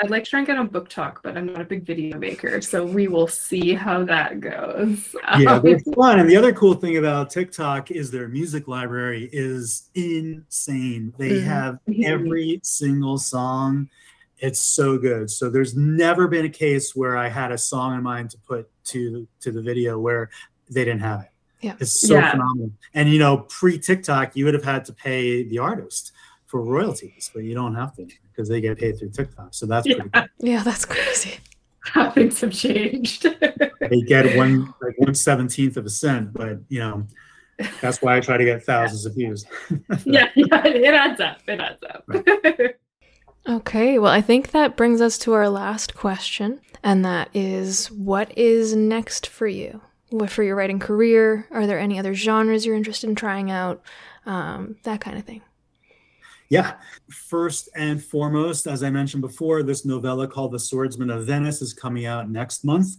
I'd like to try and get on BookTok, but I'm not a big video maker, so we will see how that goes. Yeah, they're fun. And the other cool thing about TikTok is their music library is insane. They mm-hmm. have mm-hmm. every single song. It's so good. So there's never been a case where I had a song in mind to put to to the video where they didn't have it. Yeah. It's so yeah. phenomenal. And you know, pre TikTok, you would have had to pay the artist for royalties, but you don't have to because they get paid through TikTok. So that's pretty yeah. Yeah, that's crazy. (laughs) How things have changed. (laughs) they get one like one seventeenth of a cent, but you know, that's why I try to get thousands of views. (laughs) yeah, yeah, it adds up. It adds up. Right. okay, well, I think that brings us to our last question, and that is what is next for you? For your writing career, are there any other genres you're interested in trying out? um, that kind of thing. Yeah. First and foremost, as I mentioned before, this novella called The Swordsman of Venice is coming out next month.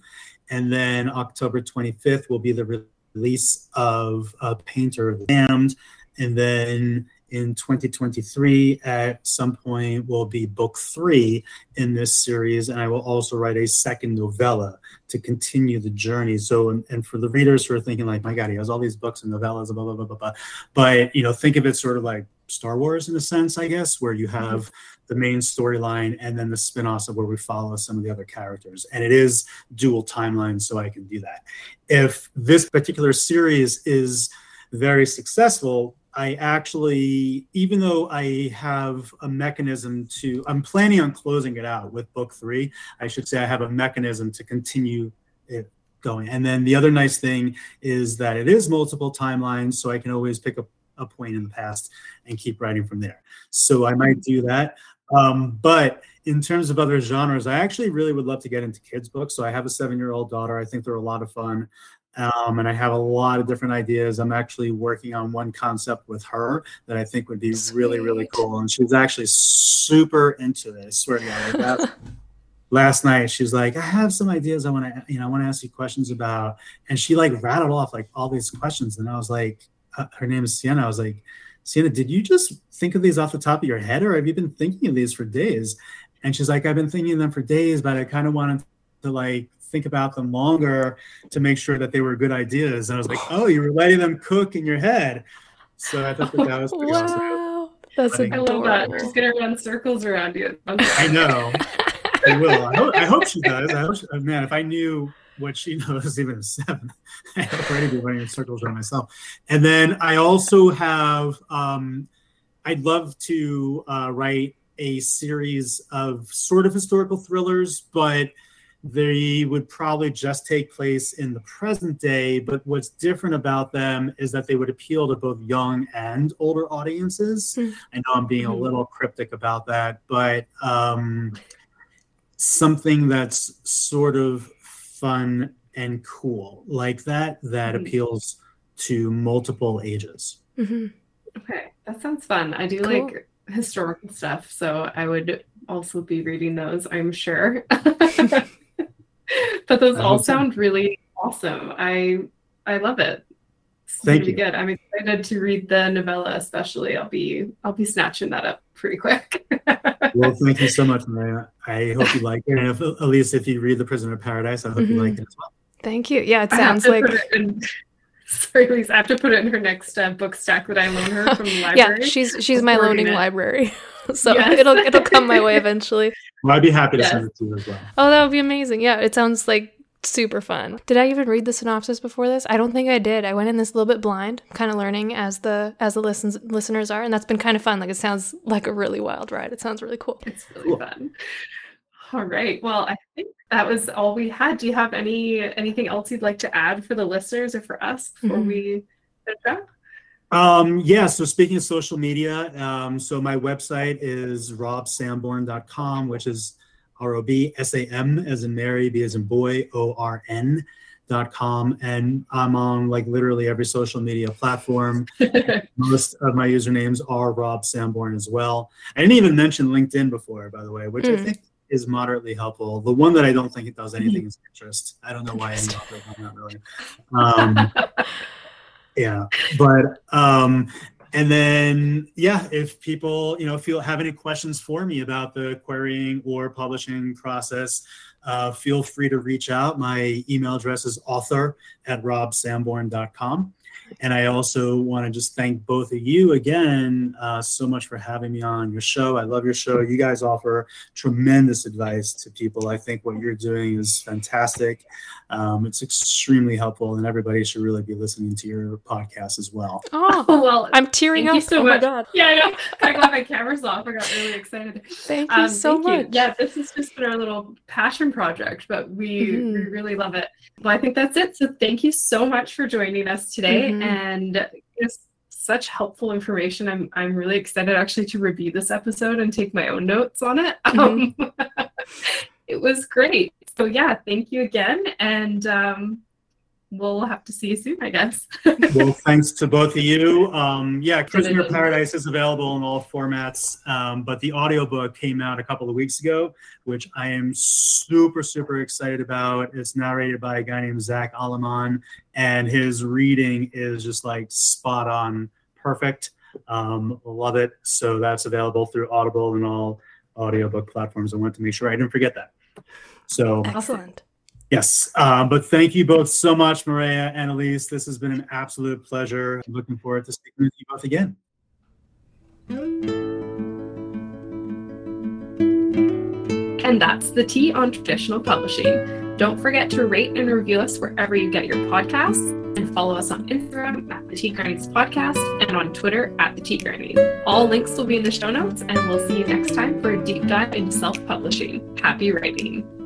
And then October 25th will be the release of a Painter Damned. And then in 2023 at some point will be book three in this series and i will also write a second novella to continue the journey so and, and for the readers who are thinking like my god he has all these books and novellas blah blah blah blah blah but you know think of it sort of like star wars in a sense i guess where you mm-hmm. have mm-hmm. the main storyline and then the spin-offs of where we follow some of the other characters and it is dual timelines so i can do that if this particular series is very successful I actually, even though I have a mechanism to, I'm planning on closing it out with book three. I should say I have a mechanism to continue it going. And then the other nice thing is that it is multiple timelines, so I can always pick up a point in the past and keep writing from there. So I might do that. Um, but in terms of other genres, I actually really would love to get into kids' books. So I have a seven year old daughter. I think they're a lot of fun. Um, and I have a lot of different ideas. I'm actually working on one concept with her that I think would be Sweet. really, really cool. And she's actually super into this. I swear to God. Like last, (laughs) last night, she's like, I have some ideas I want to, you know, I want to ask you questions about. And she like rattled off like all these questions. And I was like, uh, her name is Sienna. I was like, Sienna, did you just think of these off the top of your head or have you been thinking of these for days? And she's like, I've been thinking of them for days, but I kind of wanted to like think about them longer to make sure that they were good ideas. And I was like, oh, you were letting them cook in your head. So I thought that, that was pretty (laughs) wow. awesome. That's I love that. She's gonna run circles around you. I know. I will. I hope, I hope she does. I hope she, man, if I knew what she knows even at seven, (laughs) I'd already be running in circles around myself. And then I also have. Um, I'd love to uh, write a series of sort of historical thrillers, but they would probably just take place in the present day, but what's different about them is that they would appeal to both young and older audiences. Mm-hmm. I know I'm being a hmm. little cryptic about that, but um, something that's sort of fun and cool like that that mm-hmm. appeals to multiple ages. Mm-hmm. Okay, that sounds fun. I do cool. like historical stuff, so I would also be reading those, I'm sure. (laughs) but those all sound really awesome. I I love it. It's Thank really you. good. I'm excited to read the novella, especially. I'll be I'll be snatching that up pretty quick. (laughs) well, thank you so much, Maria. I hope you like it. And if, at least if you read The Prisoner of Paradise, I hope mm-hmm. you like it as well. Thank you. Yeah, it sounds like. In, (laughs) sorry, Lisa. I have to put it in her next uh, book stack that I loan her from the (laughs) library. yeah, she's she's my loaning it. library, so yes. it'll it'll come my way eventually. Well, I'd be happy to yes. send it to you as well. Oh, that would be amazing. Yeah, it sounds like super fun. Did I even read the synopsis before this? I don't think I did. I went in this a little bit blind, kind of learning as the as the listens listeners are, and that's been kind of fun. Like it sounds like a really wild ride. It sounds really cool. It's really fun. All right. Well, I think that was all we had. Do you have any anything else you'd like to add for the listeners or for us before mm-hmm. we finish up? Um, yeah, so speaking of social media, um, so my website is robsamborn.com, which is R O B S A M as in Mary, B as in boy, O R N dot com. And I'm on like literally every social media platform. (laughs) Most of my usernames are Rob Samborn as well. I didn't even mention LinkedIn before, by the way, which mm. I think is moderately helpful. The one that I don't think it does anything is Pinterest. I don't know why I'm not really. Um, (laughs) yeah but um and then yeah if people you know feel have any questions for me about the querying or publishing process uh, feel free to reach out. My email address is author at robsamborn.com and I also want to just thank both of you again uh, so much for having me on your show. I love your show. You guys offer tremendous advice to people. I think what you're doing is fantastic. Um, it's extremely helpful, and everybody should really be listening to your podcast as well. Oh, (laughs) well, I'm tearing up. so oh much. my God. Yeah, I know. I got my cameras off. I got really excited. Thank you um, so thank much. You. Yeah, this has just been our little passion project, but we, mm-hmm. we really love it. Well, I think that's it. So thank you so much for joining us today. Mm-hmm. And it's such helpful information. I'm I'm really excited actually to review this episode and take my own notes on it. (laughs) Mm-hmm. Um, it was great. So yeah, thank you again. And um, we'll have to see you soon, I guess. (laughs) well, thanks to both of you. Um, yeah, Prisoner Paradise is available in all formats, um, but the audiobook came out a couple of weeks ago, which I am super, super excited about. It's narrated by a guy named Zach Aleman, and his reading is just like spot on, perfect. Um, love it. So that's available through Audible and all audiobook platforms. I want to make sure I didn't forget that. So excellent. Yes, um, but thank you both so much, Maria and Elise. This has been an absolute pleasure. I'm looking forward to speaking with you both again. And that's the tea on traditional publishing. Don't forget to rate and review us wherever you get your podcasts and follow us on Instagram at the Tea Grannies Podcast and on Twitter at the Tea Grannies. All links will be in the show notes, and we'll see you next time for a deep dive into self publishing. Happy writing.